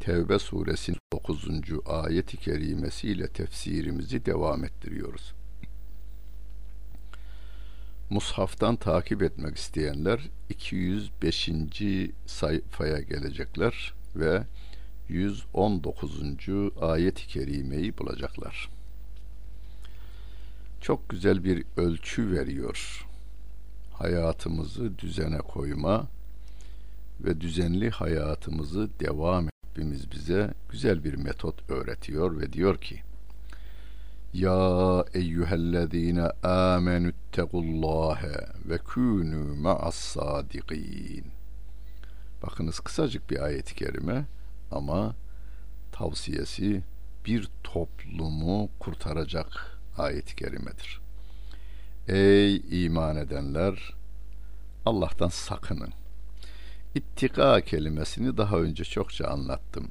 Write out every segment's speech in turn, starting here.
Tevbe suresinin 9. ayet-i kerimesiyle tefsirimizi devam ettiriyoruz. Mushaftan takip etmek isteyenler 205. sayfaya gelecekler ve 119. ayet-i kerimeyi bulacaklar. Çok güzel bir ölçü veriyor. Hayatımızı düzene koyma ve düzenli hayatımızı devam Rabbimiz bize güzel bir metot öğretiyor ve diyor ki Ya eyyühellezine amenüttegullâhe ve kûnû ma'as sadiqîn Bakınız kısacık bir ayet-i kerime ama tavsiyesi bir toplumu kurtaracak ayet-i kerimedir. Ey iman edenler Allah'tan sakının. İttika kelimesini daha önce çokça anlattım.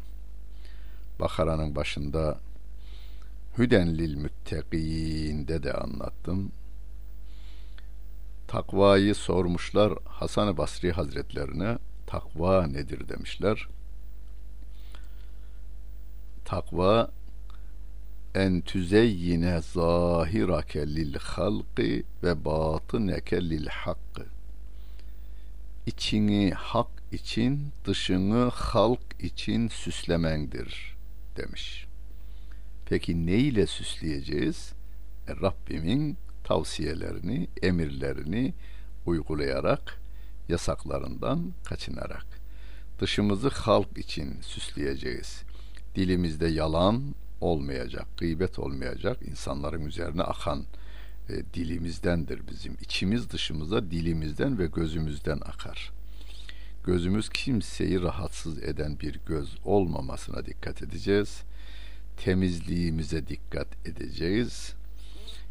Bakara'nın başında Hüden lil müttegîn'de de anlattım. Takvayı sormuşlar Hasan-ı Basri Hazretlerine takva nedir demişler. Takva en tüzeyyine zahirake lil halqi ve batıneke lil hakkı içini hak için, dışını halk için süslemendir demiş. Peki ne ile süsleyeceğiz? E, Rabbimin tavsiyelerini, emirlerini uygulayarak, yasaklarından kaçınarak. Dışımızı halk için süsleyeceğiz. Dilimizde yalan olmayacak, gıybet olmayacak, insanların üzerine akan e, dilimizdendir bizim. İçimiz dışımıza dilimizden ve gözümüzden akar. Gözümüz kimseyi rahatsız eden bir göz olmamasına dikkat edeceğiz. Temizliğimize dikkat edeceğiz.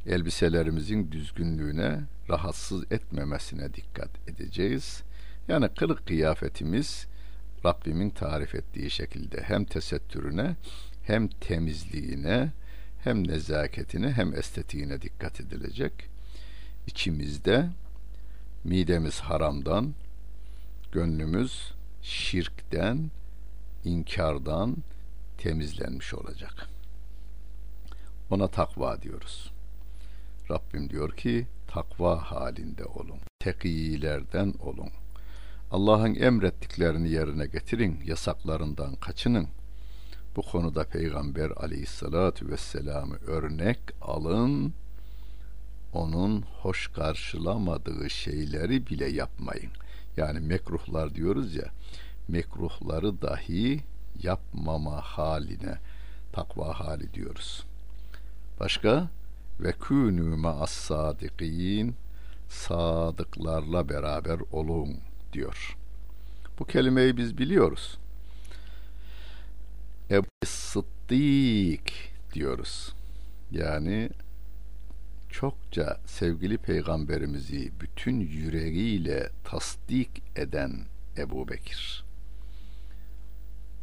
Elbiselerimizin düzgünlüğüne, rahatsız etmemesine dikkat edeceğiz. Yani kılık kıyafetimiz Rabbimin tarif ettiği şekilde hem tesettürüne hem temizliğine, hem nezaketine hem estetiğine dikkat edilecek. İçimizde midemiz haramdan, gönlümüz şirkten, inkardan temizlenmiş olacak. Ona takva diyoruz. Rabbim diyor ki takva halinde olun. Tekilerden olun. Allah'ın emrettiklerini yerine getirin, yasaklarından kaçının. Bu konuda Peygamber aleyhissalatu vesselam'ı örnek alın, onun hoş karşılamadığı şeyleri bile yapmayın. Yani mekruhlar diyoruz ya, mekruhları dahi yapmama haline takva hali diyoruz. Başka ve künü ma'as sadikin sadıklarla beraber olun diyor. Bu kelimeyi biz biliyoruz. Ebu Sıddık diyoruz. Yani çokça sevgili peygamberimizi bütün yüreğiyle tasdik eden Ebu Bekir.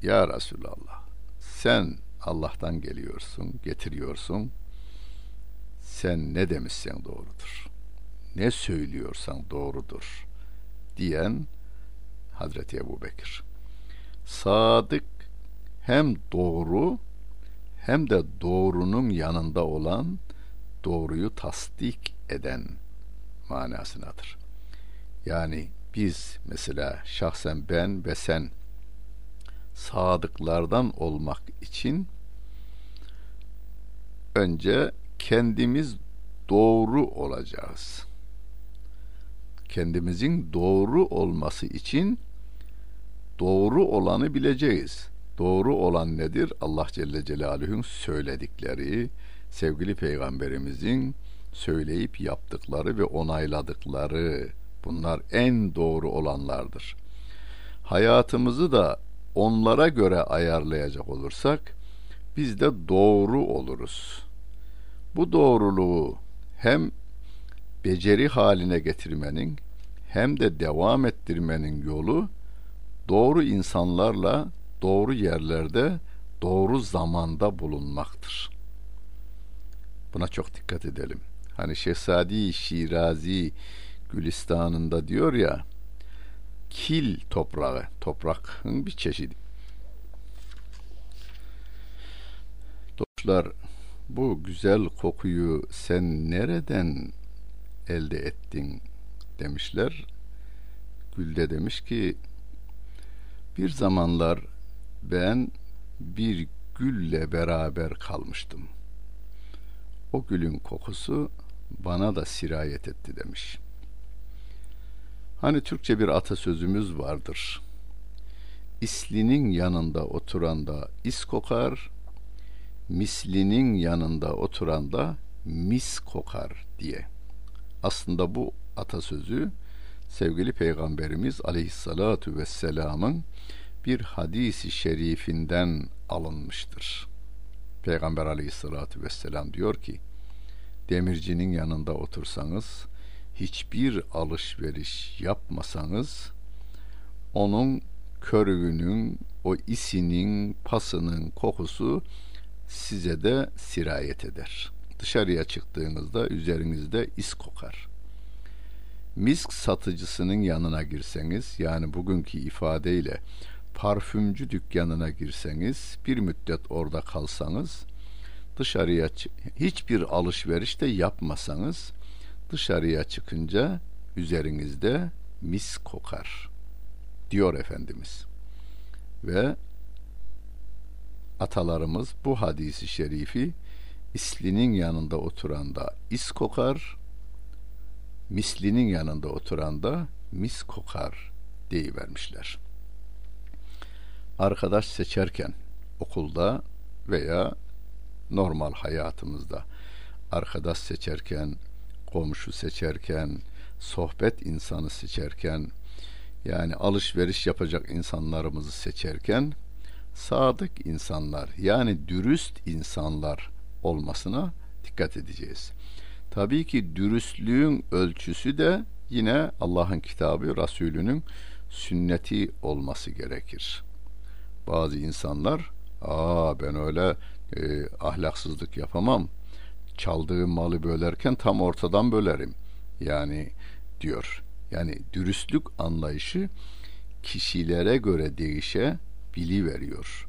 Ya Resulallah sen Allah'tan geliyorsun, getiriyorsun. Sen ne demişsen doğrudur. Ne söylüyorsan doğrudur diyen Hazreti Ebu Bekir. Sadık hem doğru hem de doğrunun yanında olan doğruyu tasdik eden manasınadır. Yani biz mesela şahsen ben ve sen sadıklardan olmak için önce kendimiz doğru olacağız. Kendimizin doğru olması için doğru olanı bileceğiz. Doğru olan nedir? Allah Celle Celaluhu'nun söyledikleri, sevgili peygamberimizin söyleyip yaptıkları ve onayladıkları bunlar en doğru olanlardır. Hayatımızı da onlara göre ayarlayacak olursak biz de doğru oluruz. Bu doğruluğu hem beceri haline getirmenin hem de devam ettirmenin yolu doğru insanlarla doğru yerlerde doğru zamanda bulunmaktır. Buna çok dikkat edelim. Hani Şehzadi Şirazi Gülistan'ında diyor ya kil toprağı, toprakın bir çeşidi. Dostlar bu güzel kokuyu sen nereden elde ettin demişler. Gül de demiş ki bir zamanlar ben bir gülle beraber kalmıştım. O gülün kokusu bana da sirayet etti demiş. Hani Türkçe bir atasözümüz vardır. İslinin yanında oturan da is kokar, mislinin yanında oturan da mis kokar diye. Aslında bu atasözü sevgili Peygamberimiz Aleyhissalatu vesselam'ın bir hadisi şerifinden alınmıştır. Peygamber Aleyhissalatu vesselam diyor ki, demircinin yanında otursanız, hiçbir alışveriş yapmasanız, onun körüğünün, o isinin, pasının kokusu size de sirayet eder. Dışarıya çıktığınızda üzerinizde is kokar. Misk satıcısının yanına girseniz, yani bugünkü ifadeyle parfümcü dükkanına girseniz, bir müddet orada kalsanız, dışarıya hiçbir alışveriş de yapmasanız, dışarıya çıkınca üzerinizde mis kokar diyor Efendimiz. Ve atalarımız bu hadisi şerifi islinin yanında oturanda is kokar, mislinin yanında oturanda mis kokar deyivermişler. Arkadaş seçerken okulda veya normal hayatımızda arkadaş seçerken, komşu seçerken, sohbet insanı seçerken yani alışveriş yapacak insanlarımızı seçerken sadık insanlar yani dürüst insanlar olmasına dikkat edeceğiz. Tabii ki dürüstlüğün ölçüsü de yine Allah'ın kitabı, Resulünün sünneti olması gerekir. Bazı insanlar, aa ben öyle e, ahlaksızlık yapamam, çaldığım malı bölerken tam ortadan bölerim. Yani diyor. Yani dürüstlük anlayışı kişilere göre değişe bili veriyor.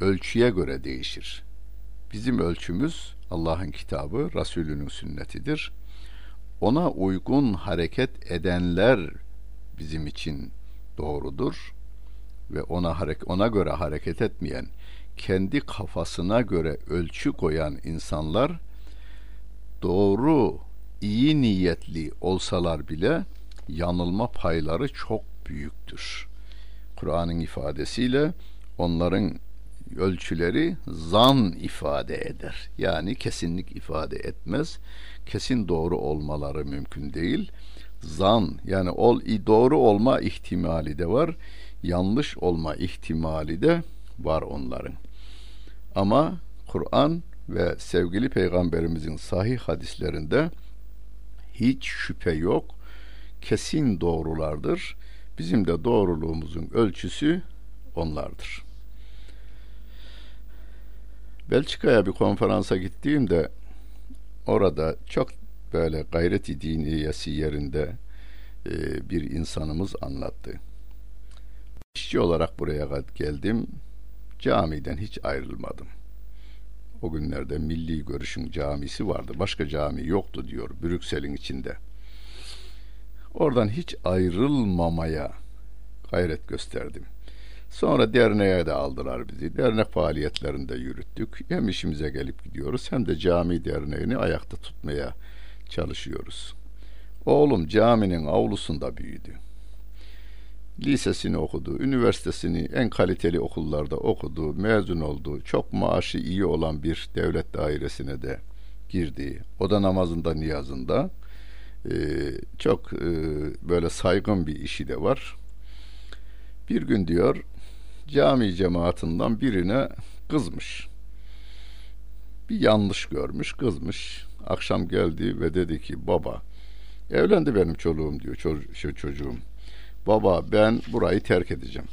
Ölçüye göre değişir. Bizim ölçümüz Allah'ın kitabı, Resulünün sünnetidir. Ona uygun hareket edenler bizim için doğrudur ve ona ona göre hareket etmeyen, kendi kafasına göre ölçü koyan insanlar doğru, iyi niyetli olsalar bile yanılma payları çok büyüktür. Kur'an'ın ifadesiyle onların ölçüleri zan ifade eder. Yani kesinlik ifade etmez. Kesin doğru olmaları mümkün değil. Zan yani ol doğru olma ihtimali de var. Yanlış olma ihtimali de var onların. Ama Kur'an ve sevgili peygamberimizin sahih hadislerinde hiç şüphe yok. Kesin doğrulardır. Bizim de doğruluğumuzun ölçüsü onlardır. Belçika'ya bir konferansa gittiğimde orada çok böyle gayret-i diniyesi yerinde bir insanımız anlattı. İşçi olarak buraya geldim. Camiden hiç ayrılmadım. O günlerde Milli Görüş'ün camisi vardı. Başka cami yoktu diyor Brüksel'in içinde. Oradan hiç ayrılmamaya gayret gösterdim. Sonra derneğe de aldılar bizi. Dernek faaliyetlerinde yürüttük. Hem işimize gelip gidiyoruz hem de cami derneğini ayakta tutmaya çalışıyoruz. Oğlum caminin avlusunda büyüdü. Lisesini okudu, üniversitesini en kaliteli okullarda okudu, mezun oldu. Çok maaşı iyi olan bir devlet dairesine de girdi. O da namazında, niyazında. Ee, çok e, böyle saygın bir işi de var. Bir gün diyor cami cemaatinden birine kızmış. bir yanlış görmüş, kızmış. Akşam geldi ve dedi ki baba evlendi benim çoluğum diyor ço- şu çocuğum. Baba ben burayı terk edeceğim.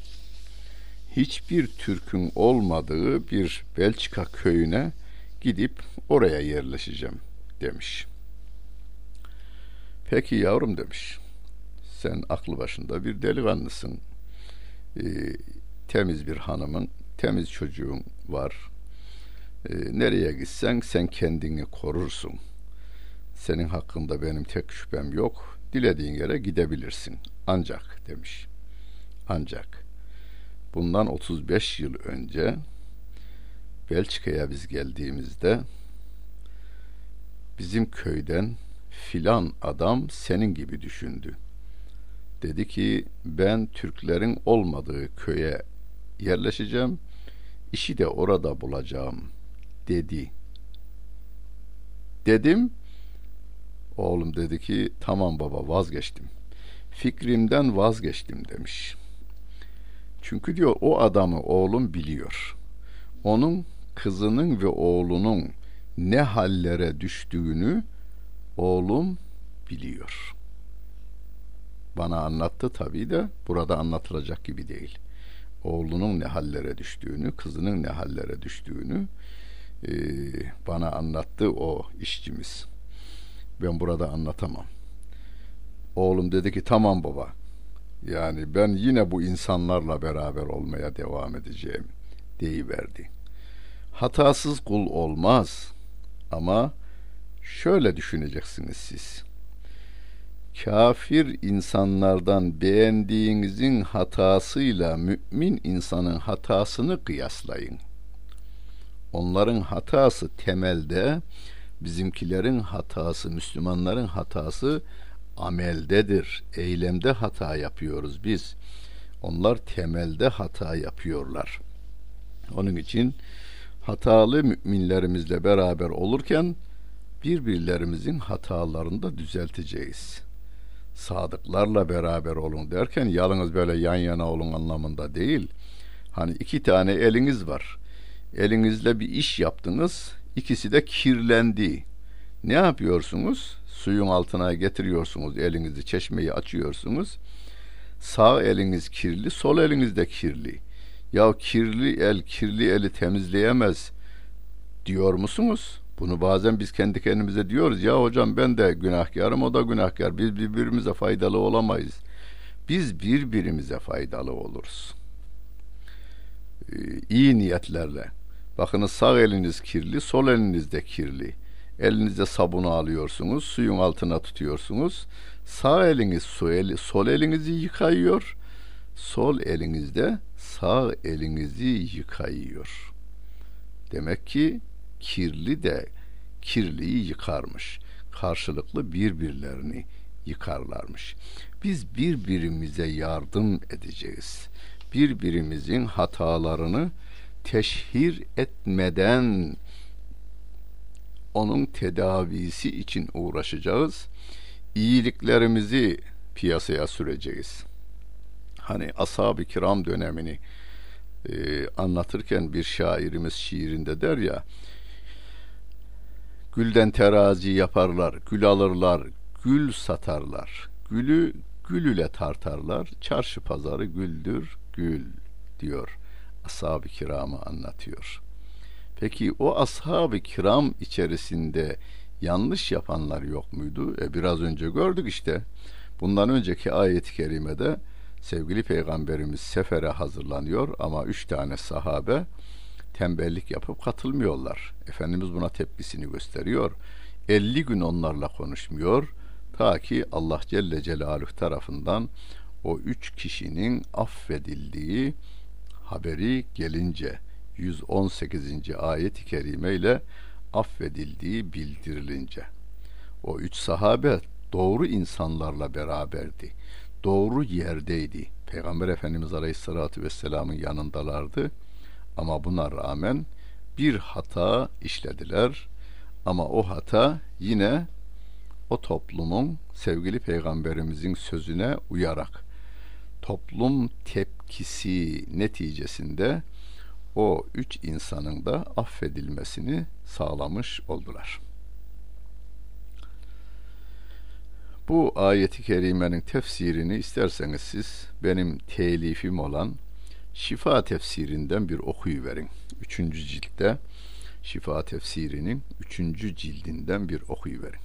Hiçbir Türk'ün olmadığı bir Belçika köyüne gidip oraya yerleşeceğim demiş. Peki yavrum demiş. Sen aklı başında bir delikanlısın. Ee, temiz bir hanımın, temiz çocuğun var. Ee, nereye gitsen sen kendini korursun. Senin hakkında benim tek şüphem yok. Dilediğin yere gidebilirsin. Ancak demiş. Ancak bundan 35 yıl önce Belçika'ya biz geldiğimizde bizim köyden filan adam senin gibi düşündü. Dedi ki ben Türklerin olmadığı köye yerleşeceğim. işi de orada bulacağım dedi. Dedim. Oğlum dedi ki tamam baba vazgeçtim. Fikrimden vazgeçtim demiş. Çünkü diyor o adamı oğlum biliyor. Onun kızının ve oğlunun ne hallere düştüğünü oğlum biliyor. Bana anlattı tabii de burada anlatılacak gibi değil. Oğlunun ne hallere düştüğünü, kızının ne hallere düştüğünü bana anlattı o işçimiz. Ben burada anlatamam. Oğlum dedi ki tamam baba. Yani ben yine bu insanlarla beraber olmaya devam edeceğim deyiverdi. Hatasız kul olmaz ama şöyle düşüneceksiniz siz. Kafir insanlardan beğendiğinizin hatasıyla mümin insanın hatasını kıyaslayın. Onların hatası temelde bizimkilerin hatası, Müslümanların hatası ameldedir. Eylemde hata yapıyoruz biz. Onlar temelde hata yapıyorlar. Onun için hatalı müminlerimizle beraber olurken birbirlerimizin hatalarını da düzelteceğiz. Sadıklarla beraber olun derken yalnız böyle yan yana olun anlamında değil. Hani iki tane eliniz var. Elinizle bir iş yaptınız. İkisi de kirlendi. Ne yapıyorsunuz? Suyun altına getiriyorsunuz elinizi, çeşmeyi açıyorsunuz. Sağ eliniz kirli, sol eliniz de kirli. Ya kirli el kirli eli temizleyemez diyor musunuz? Bunu bazen biz kendi kendimize diyoruz. Ya hocam ben de günahkarım, o da günahkar. Biz birbirimize faydalı olamayız. Biz birbirimize faydalı oluruz. Ee, iyi niyetlerle. Bakınız sağ eliniz kirli, sol eliniz de kirli. Elinizde sabunu alıyorsunuz, suyun altına tutuyorsunuz. Sağ eliniz su eli, sol elinizi yıkayıyor. Sol elinizde sağ elinizi yıkayıyor. Demek ki kirli de kirliyi yıkarmış. Karşılıklı birbirlerini yıkarlarmış. Biz birbirimize yardım edeceğiz. Birbirimizin hatalarını teşhir etmeden onun tedavisi için uğraşacağız. İyiliklerimizi piyasaya süreceğiz. Hani ashab-ı kiram dönemini e, anlatırken bir şairimiz şiirinde der ya Gülden terazi yaparlar, gül alırlar, gül satarlar. Gülü gül ile tartarlar. Çarşı pazarı güldür, gül diyor. Ashab-ı kiramı anlatıyor. Peki o ashab-ı kiram içerisinde yanlış yapanlar yok muydu? E biraz önce gördük işte. Bundan önceki ayet-i kerimede sevgili peygamberimiz sefere hazırlanıyor ama üç tane sahabe tembellik yapıp katılmıyorlar. Efendimiz buna tepkisini gösteriyor. 50 gün onlarla konuşmuyor. Ta ki Allah Celle Celaluhu tarafından o üç kişinin affedildiği haberi gelince 118. ayet-i kerime ile affedildiği bildirilince o üç sahabe doğru insanlarla beraberdi. Doğru yerdeydi. Peygamber Efendimiz Aleyhisselatü Vesselam'ın yanındalardı ama buna rağmen bir hata işlediler. Ama o hata yine o toplumun sevgili peygamberimizin sözüne uyarak toplum tepkisi neticesinde o üç insanın da affedilmesini sağlamış oldular. Bu ayeti kerimenin tefsirini isterseniz siz benim telifim olan Şifa tefsirinden bir okuyuverin. Üçüncü ciltte Şifa tefsirinin üçüncü cildinden bir okuyuverin.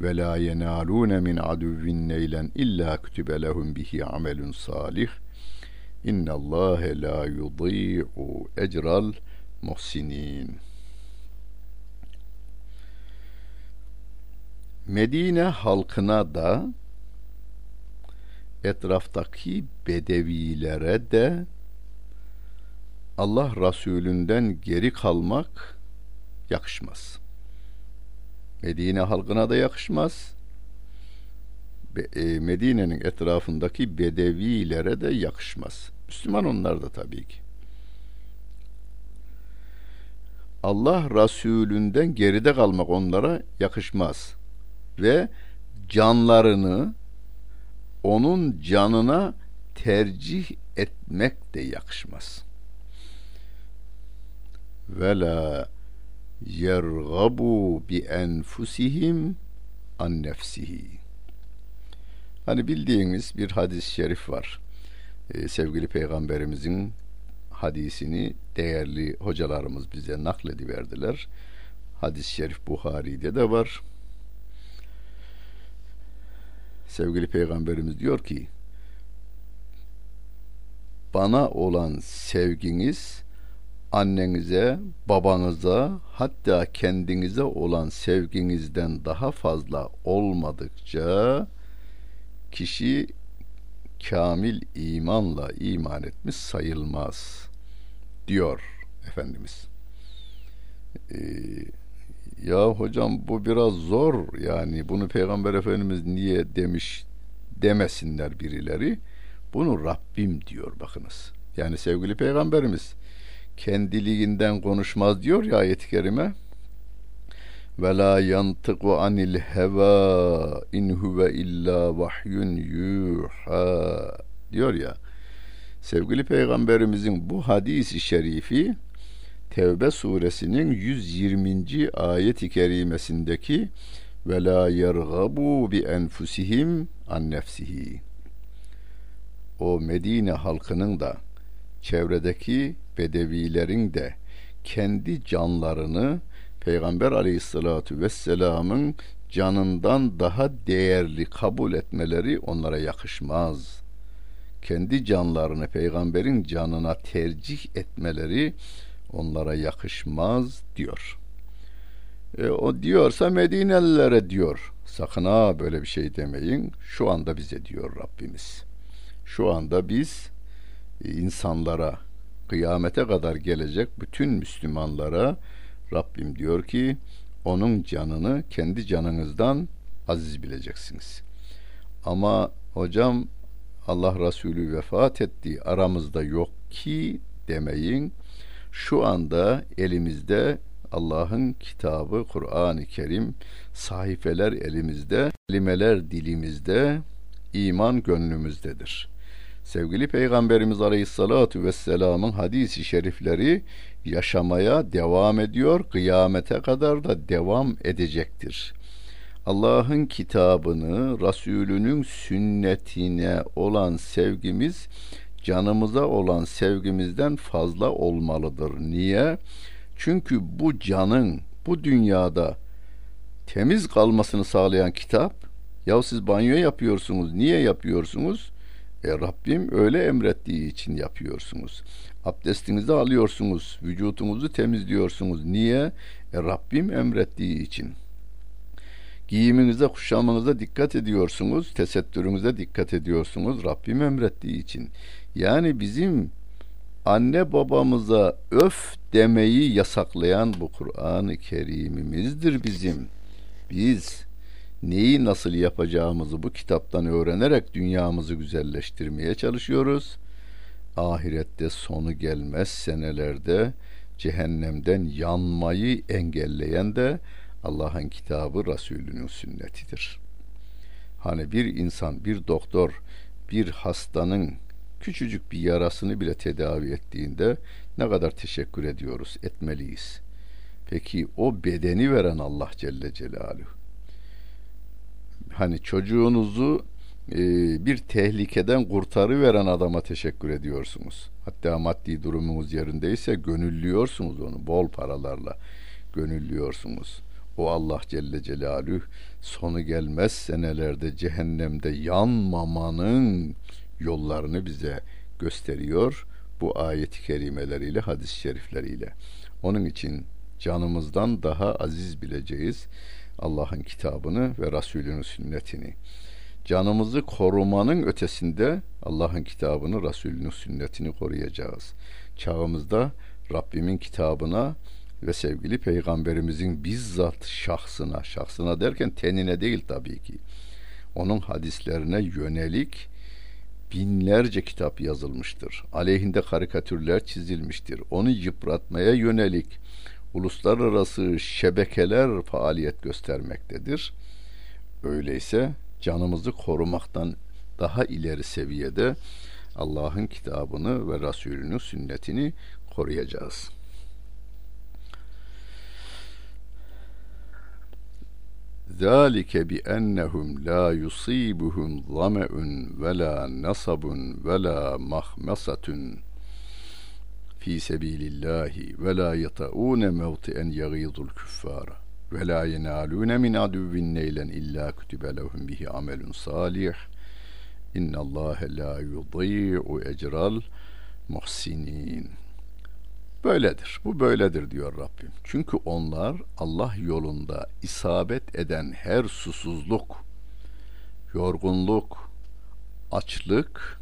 ve la yenalun min aduvvin neylen illa kütübe lehum bihi amelun salih İnna Allah la yudî'u ecral muhsinin. Medine halkına da etraftaki bedevilere de Allah Resulünden geri kalmak yakışmaz. Medine halkına da yakışmaz. E, Medine'nin etrafındaki bedevilere de yakışmaz. Müslüman onlar da tabii ki. Allah Resulünden geride kalmak onlara yakışmaz. Ve canlarını onun canına tercih etmek de yakışmaz. Ve la yergabu bi enfusihim an nefsihi. Hani bildiğiniz bir hadis-i şerif var. Ee, sevgili peygamberimizin hadisini değerli hocalarımız bize naklediverdiler. Hadis-i şerif Buhari'de de var sevgili peygamberimiz diyor ki bana olan sevginiz annenize, babanıza hatta kendinize olan sevginizden daha fazla olmadıkça kişi kamil imanla iman etmiş sayılmaz diyor Efendimiz. Ee, ya hocam bu biraz zor yani bunu Peygamber Efendimiz niye demiş demesinler birileri. Bunu Rabbim diyor bakınız. Yani sevgili Peygamberimiz kendiliğinden konuşmaz diyor ya ayet-i kerime. Ve la yantıku anil heva in huve illa vahyun yuha diyor ya. Sevgili Peygamberimizin bu hadisi şerifi Tevbe suresinin 120. ayet-i kerimesindeki ve la yergabu bi enfusihim an nefsihi. O Medine halkının da çevredeki bedevilerin de kendi canlarını Peygamber aleyhissalatu vesselamın canından daha değerli kabul etmeleri onlara yakışmaz. Kendi canlarını peygamberin canına tercih etmeleri onlara yakışmaz diyor. E, o diyorsa Medinelilere diyor. Sakın ha böyle bir şey demeyin. Şu anda bize diyor Rabbimiz. Şu anda biz insanlara kıyamete kadar gelecek bütün Müslümanlara Rabbim diyor ki onun canını kendi canınızdan aziz bileceksiniz. Ama hocam Allah Resulü vefat etti aramızda yok ki demeyin şu anda elimizde Allah'ın kitabı Kur'an-ı Kerim sahifeler elimizde, kelimeler dilimizde, iman gönlümüzdedir. Sevgili Peygamberimiz Aleyhissalatu vesselamın hadisi şerifleri yaşamaya devam ediyor, kıyamete kadar da devam edecektir. Allah'ın kitabını, Resulünün sünnetine olan sevgimiz canımıza olan sevgimizden fazla olmalıdır. Niye? Çünkü bu canın bu dünyada temiz kalmasını sağlayan kitap ya siz banyo yapıyorsunuz. Niye yapıyorsunuz? E Rabbim öyle emrettiği için yapıyorsunuz. Abdestinizi alıyorsunuz. Vücutunuzu temizliyorsunuz. Niye? E Rabbim emrettiği için. Giyiminize, kuşamınıza dikkat ediyorsunuz. Tesettürünüze dikkat ediyorsunuz. Rabbim emrettiği için. Yani bizim anne babamıza öf demeyi yasaklayan bu Kur'an-ı Kerim'imizdir bizim. Biz neyi nasıl yapacağımızı bu kitaptan öğrenerek dünyamızı güzelleştirmeye çalışıyoruz. Ahirette sonu gelmez senelerde cehennemden yanmayı engelleyen de Allah'ın kitabı Resulünün sünnetidir. Hani bir insan, bir doktor bir hastanın küçücük bir yarasını bile tedavi ettiğinde ne kadar teşekkür ediyoruz, etmeliyiz. Peki o bedeni veren Allah Celle Celaluhu. Hani çocuğunuzu e, bir tehlikeden kurtarı veren adama teşekkür ediyorsunuz. Hatta maddi durumunuz yerindeyse gönüllüyorsunuz onu bol paralarla gönüllüyorsunuz. O Allah Celle Celaluhu sonu gelmez senelerde cehennemde yanmamanın yollarını bize gösteriyor bu ayet-i kerimeleriyle, hadis-i şerifleriyle. Onun için canımızdan daha aziz bileceğiz Allah'ın kitabını ve Resulünün sünnetini. Canımızı korumanın ötesinde Allah'ın kitabını, Resulünün sünnetini koruyacağız. Çağımızda Rabbimin kitabına ve sevgili peygamberimizin bizzat şahsına, şahsına derken tenine değil tabii ki. Onun hadislerine yönelik binlerce kitap yazılmıştır. Aleyhinde karikatürler çizilmiştir. Onu yıpratmaya yönelik uluslararası şebekeler faaliyet göstermektedir. Öyleyse canımızı korumaktan daha ileri seviyede Allah'ın kitabını ve Resulünün sünnetini koruyacağız. Zalike bi ennehum la yusibuhum zameun ve la nasabun fi sebilillahi ve la yataun mevti'en yagizul küffara ve la yenalun min aduvvin neylen illa kutibe lehum bihi amelun salih innallâhe la yudî'u ecral muhsinin Böyledir. Bu böyledir diyor Rabbim. Çünkü onlar Allah yolunda isabet eden her susuzluk, yorgunluk, açlık,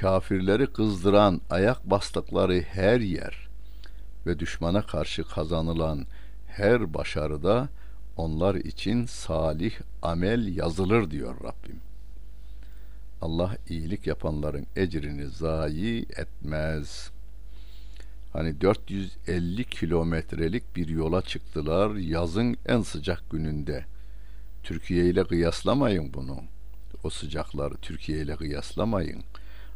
kafirleri kızdıran ayak bastıkları her yer ve düşmana karşı kazanılan her başarıda onlar için salih amel yazılır diyor Rabbim. Allah iyilik yapanların ecrini zayi etmez.'' Hani 450 kilometrelik bir yola çıktılar yazın en sıcak gününde. Türkiye ile kıyaslamayın bunu. O sıcakları Türkiye ile kıyaslamayın.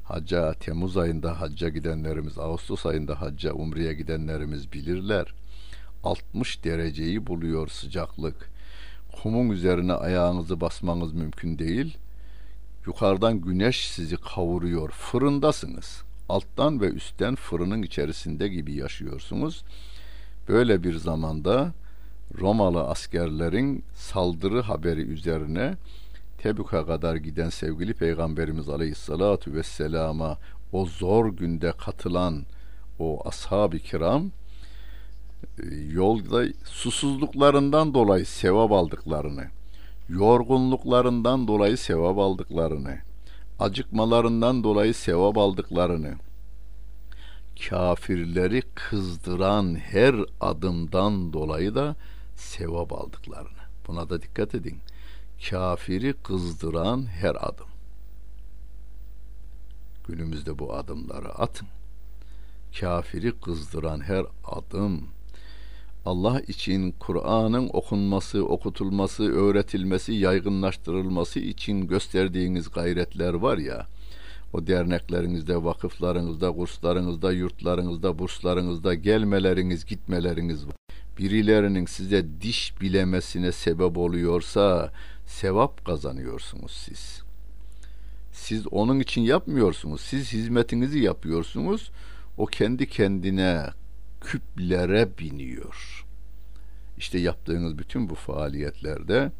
Hacca Temmuz ayında hacca gidenlerimiz, Ağustos ayında hacca umreye gidenlerimiz bilirler. 60 dereceyi buluyor sıcaklık. Kumun üzerine ayağınızı basmanız mümkün değil. Yukarıdan güneş sizi kavuruyor. Fırındasınız.'' alttan ve üstten fırının içerisinde gibi yaşıyorsunuz. Böyle bir zamanda Romalı askerlerin saldırı haberi üzerine Tebük'e kadar giden sevgili Peygamberimiz Aleyhisselatü Vesselam'a o zor günde katılan o ashab-ı kiram e, yolda susuzluklarından dolayı sevap aldıklarını, yorgunluklarından dolayı sevap aldıklarını, acıkmalarından dolayı sevap aldıklarını, kafirleri kızdıran her adımdan dolayı da sevap aldıklarını. Buna da dikkat edin. Kafiri kızdıran her adım. Günümüzde bu adımları atın. Kafiri kızdıran her adım Allah için Kur'an'ın okunması, okutulması, öğretilmesi, yaygınlaştırılması için gösterdiğiniz gayretler var ya, o derneklerinizde, vakıflarınızda, kurslarınızda, yurtlarınızda, burslarınızda gelmeleriniz, gitmeleriniz var. Birilerinin size diş bilemesine sebep oluyorsa sevap kazanıyorsunuz siz. Siz onun için yapmıyorsunuz. Siz hizmetinizi yapıyorsunuz. O kendi kendine küplere biniyor. İşte yaptığınız bütün bu faaliyetlerde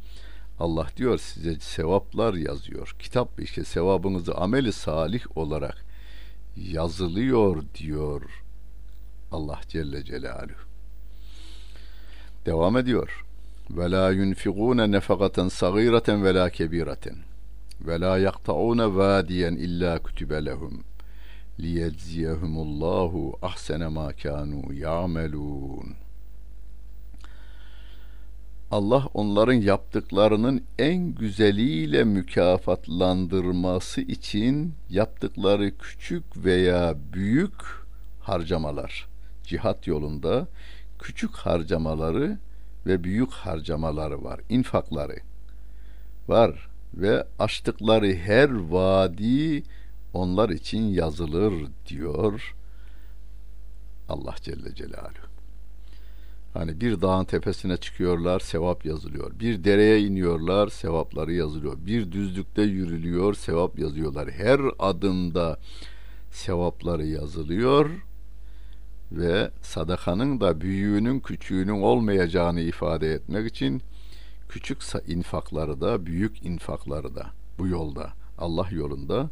Allah diyor size sevaplar yazıyor. Kitap işte sevabınızı ameli salih olarak yazılıyor diyor Allah Celle Celaluhu. Devam ediyor. Ve la yunfikune nefakaten sagireten ve la kebireten ve la yakta'une vadiyen illa kütübe lehum. Liyedziyehumullahu ahsene ma kanu ya'melun. Allah onların yaptıklarının en güzeliyle mükafatlandırması için yaptıkları küçük veya büyük harcamalar, cihat yolunda küçük harcamaları ve büyük harcamaları var, infakları var ve açtıkları her vadi onlar için yazılır diyor Allah Celle Celaluhu. Hani bir dağın tepesine çıkıyorlar, sevap yazılıyor. Bir dereye iniyorlar, sevapları yazılıyor. Bir düzlükte yürülüyor, sevap yazıyorlar. Her adımda sevapları yazılıyor ve sadakanın da büyüğünün küçüğünün olmayacağını ifade etmek için küçük infakları da büyük infakları da bu yolda Allah yolunda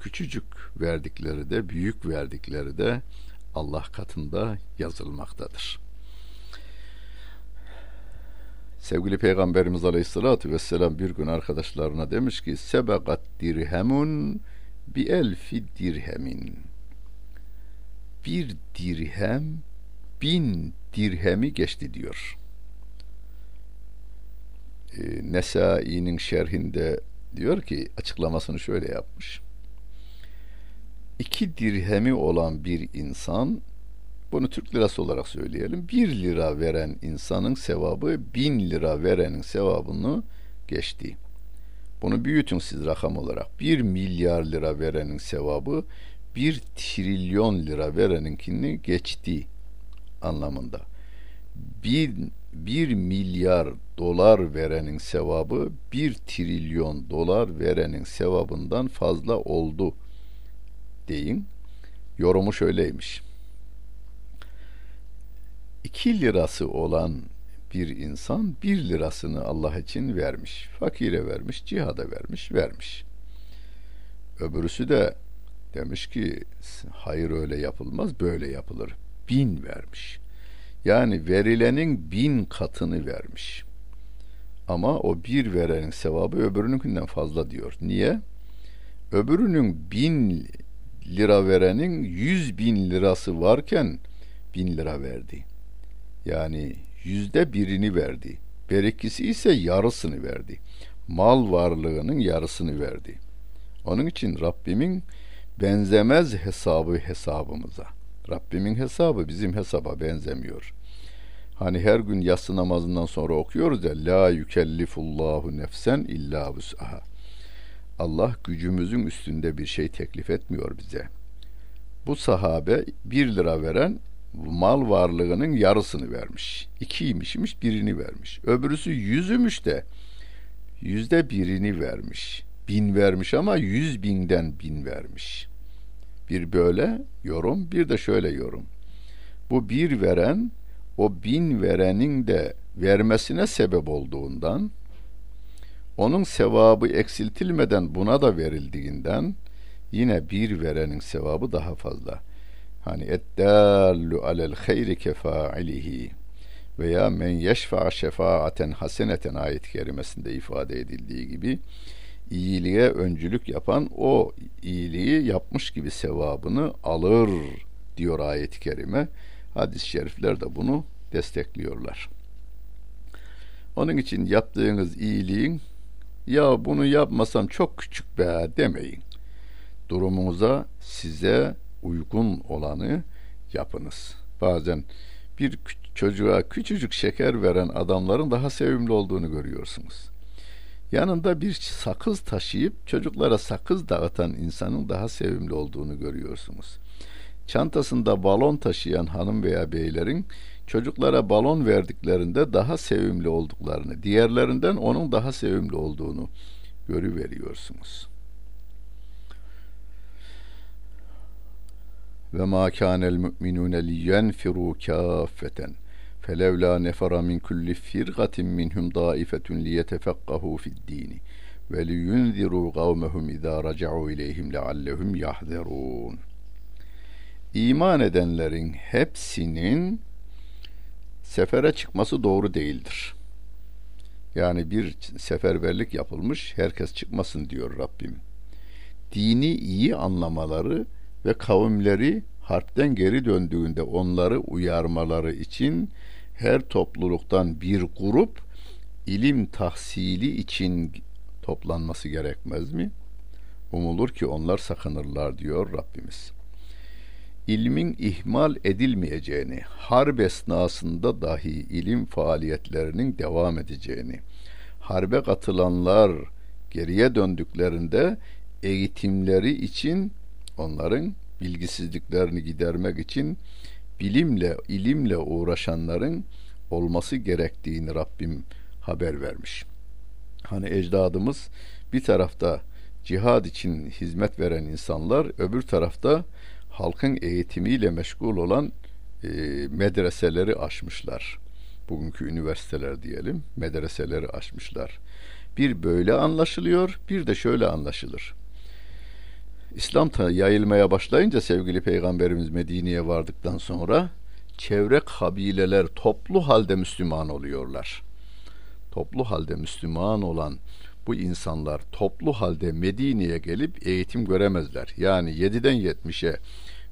küçücük verdikleri de büyük verdikleri de Allah katında yazılmaktadır. Sevgili Peygamberimiz Aleyhisselatü Vesselam bir gün arkadaşlarına demiş ki sebekat dirhemun bi elfi dirhemin bir dirhem bin dirhemi geçti diyor. Ee, Nesai'nin şerhinde diyor ki açıklamasını şöyle yapmış. İki dirhemi olan bir insan bunu Türk lirası olarak söyleyelim. Bir lira veren insanın sevabı bin lira verenin sevabını geçti. Bunu büyütün siz rakam olarak. Bir milyar lira verenin sevabı bir trilyon lira vereninkini geçti anlamında. Bir, bir milyar dolar verenin sevabı bir trilyon dolar verenin sevabından fazla oldu deyin. Yorumu şöyleymiş. 2 lirası olan bir insan 1 lirasını Allah için vermiş. Fakire vermiş, cihada vermiş, vermiş. Öbürüsü de demiş ki hayır öyle yapılmaz, böyle yapılır. Bin vermiş. Yani verilenin bin katını vermiş. Ama o bir verenin sevabı öbürününkinden fazla diyor. Niye? Öbürünün bin lira verenin yüz bin lirası varken bin lira verdi. Yani yüzde birini verdi. Berekisi ise yarısını verdi. Mal varlığının yarısını verdi. Onun için Rabbimin benzemez hesabı hesabımıza. Rabbimin hesabı bizim hesaba benzemiyor. Hani her gün yatsı namazından sonra okuyoruz ya la yükellifullahu nefsen illa vus'aha. Allah gücümüzün üstünde bir şey teklif etmiyor bize. Bu sahabe bir lira veren mal varlığının yarısını vermiş. İkiymişmiş birini vermiş. Öbürüsü yüzümüş de yüzde birini vermiş. Bin vermiş ama yüz binden bin vermiş. Bir böyle yorum bir de şöyle yorum. Bu bir veren o bin verenin de vermesine sebep olduğundan onun sevabı eksiltilmeden buna da verildiğinden yine bir verenin sevabı daha fazla.'' Hani eddallu alel hayri kefailihi veya men yeşfa şefaaten haseneten ayet kerimesinde ifade edildiği gibi iyiliğe öncülük yapan o iyiliği yapmış gibi sevabını alır diyor ayet-i kerime. Hadis-i şerifler de bunu destekliyorlar. Onun için yaptığınız iyiliğin ya bunu yapmasam çok küçük be demeyin. Durumunuza size uygun olanı yapınız. Bazen bir çocuğa küçücük şeker veren adamların daha sevimli olduğunu görüyorsunuz. Yanında bir sakız taşıyıp çocuklara sakız dağıtan insanın daha sevimli olduğunu görüyorsunuz. Çantasında balon taşıyan hanım veya beylerin çocuklara balon verdiklerinde daha sevimli olduklarını, diğerlerinden onun daha sevimli olduğunu görüveriyorsunuz.'' ve ma kânel mu'minûne liyenfirû kâffeten felevlâ nefera min kulli firgatin minhum dâifetun liyetefekkahu fid-dîni ve liyunzirû kavmehum izâ raca'û ileyhim leallehum yahzerûn. İman edenlerin hepsinin sefere çıkması doğru değildir. Yani bir seferberlik yapılmış, herkes çıkmasın diyor Rabbim. Dini iyi anlamaları ve kavimleri harpten geri döndüğünde onları uyarmaları için her topluluktan bir grup ilim tahsili için toplanması gerekmez mi? Umulur ki onlar sakınırlar diyor Rabbimiz. İlmin ihmal edilmeyeceğini, harp esnasında dahi ilim faaliyetlerinin devam edeceğini, harbe katılanlar geriye döndüklerinde eğitimleri için onların bilgisizliklerini gidermek için bilimle, ilimle uğraşanların olması gerektiğini Rabbim haber vermiş. Hani ecdadımız bir tarafta cihad için hizmet veren insanlar, öbür tarafta halkın eğitimiyle meşgul olan e, medreseleri aşmışlar. Bugünkü üniversiteler diyelim, medreseleri aşmışlar. Bir böyle anlaşılıyor, bir de şöyle anlaşılır. İslam yayılmaya başlayınca sevgili Peygamberimiz Medine'ye vardıktan sonra çevre kabileler toplu halde Müslüman oluyorlar. Toplu halde Müslüman olan bu insanlar toplu halde Medine'ye gelip eğitim göremezler. Yani 7'den 70'e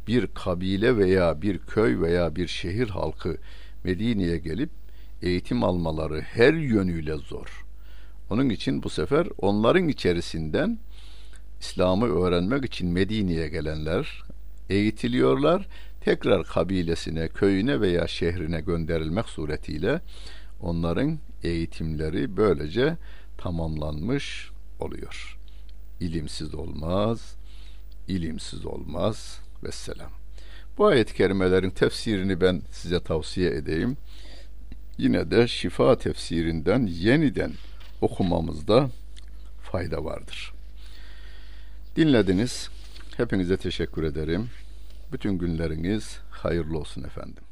bir kabile veya bir köy veya bir şehir halkı Medine'ye gelip eğitim almaları her yönüyle zor. Onun için bu sefer onların içerisinden İslam'ı öğrenmek için Medine'ye gelenler eğitiliyorlar. Tekrar kabilesine, köyüne veya şehrine gönderilmek suretiyle onların eğitimleri böylece tamamlanmış oluyor. İlimsiz olmaz, ilimsiz olmaz ve selam. Bu ayet-i kerimelerin tefsirini ben size tavsiye edeyim. Yine de şifa tefsirinden yeniden okumamızda fayda vardır. Dinlediniz. Hepinize teşekkür ederim. Bütün günleriniz hayırlı olsun efendim.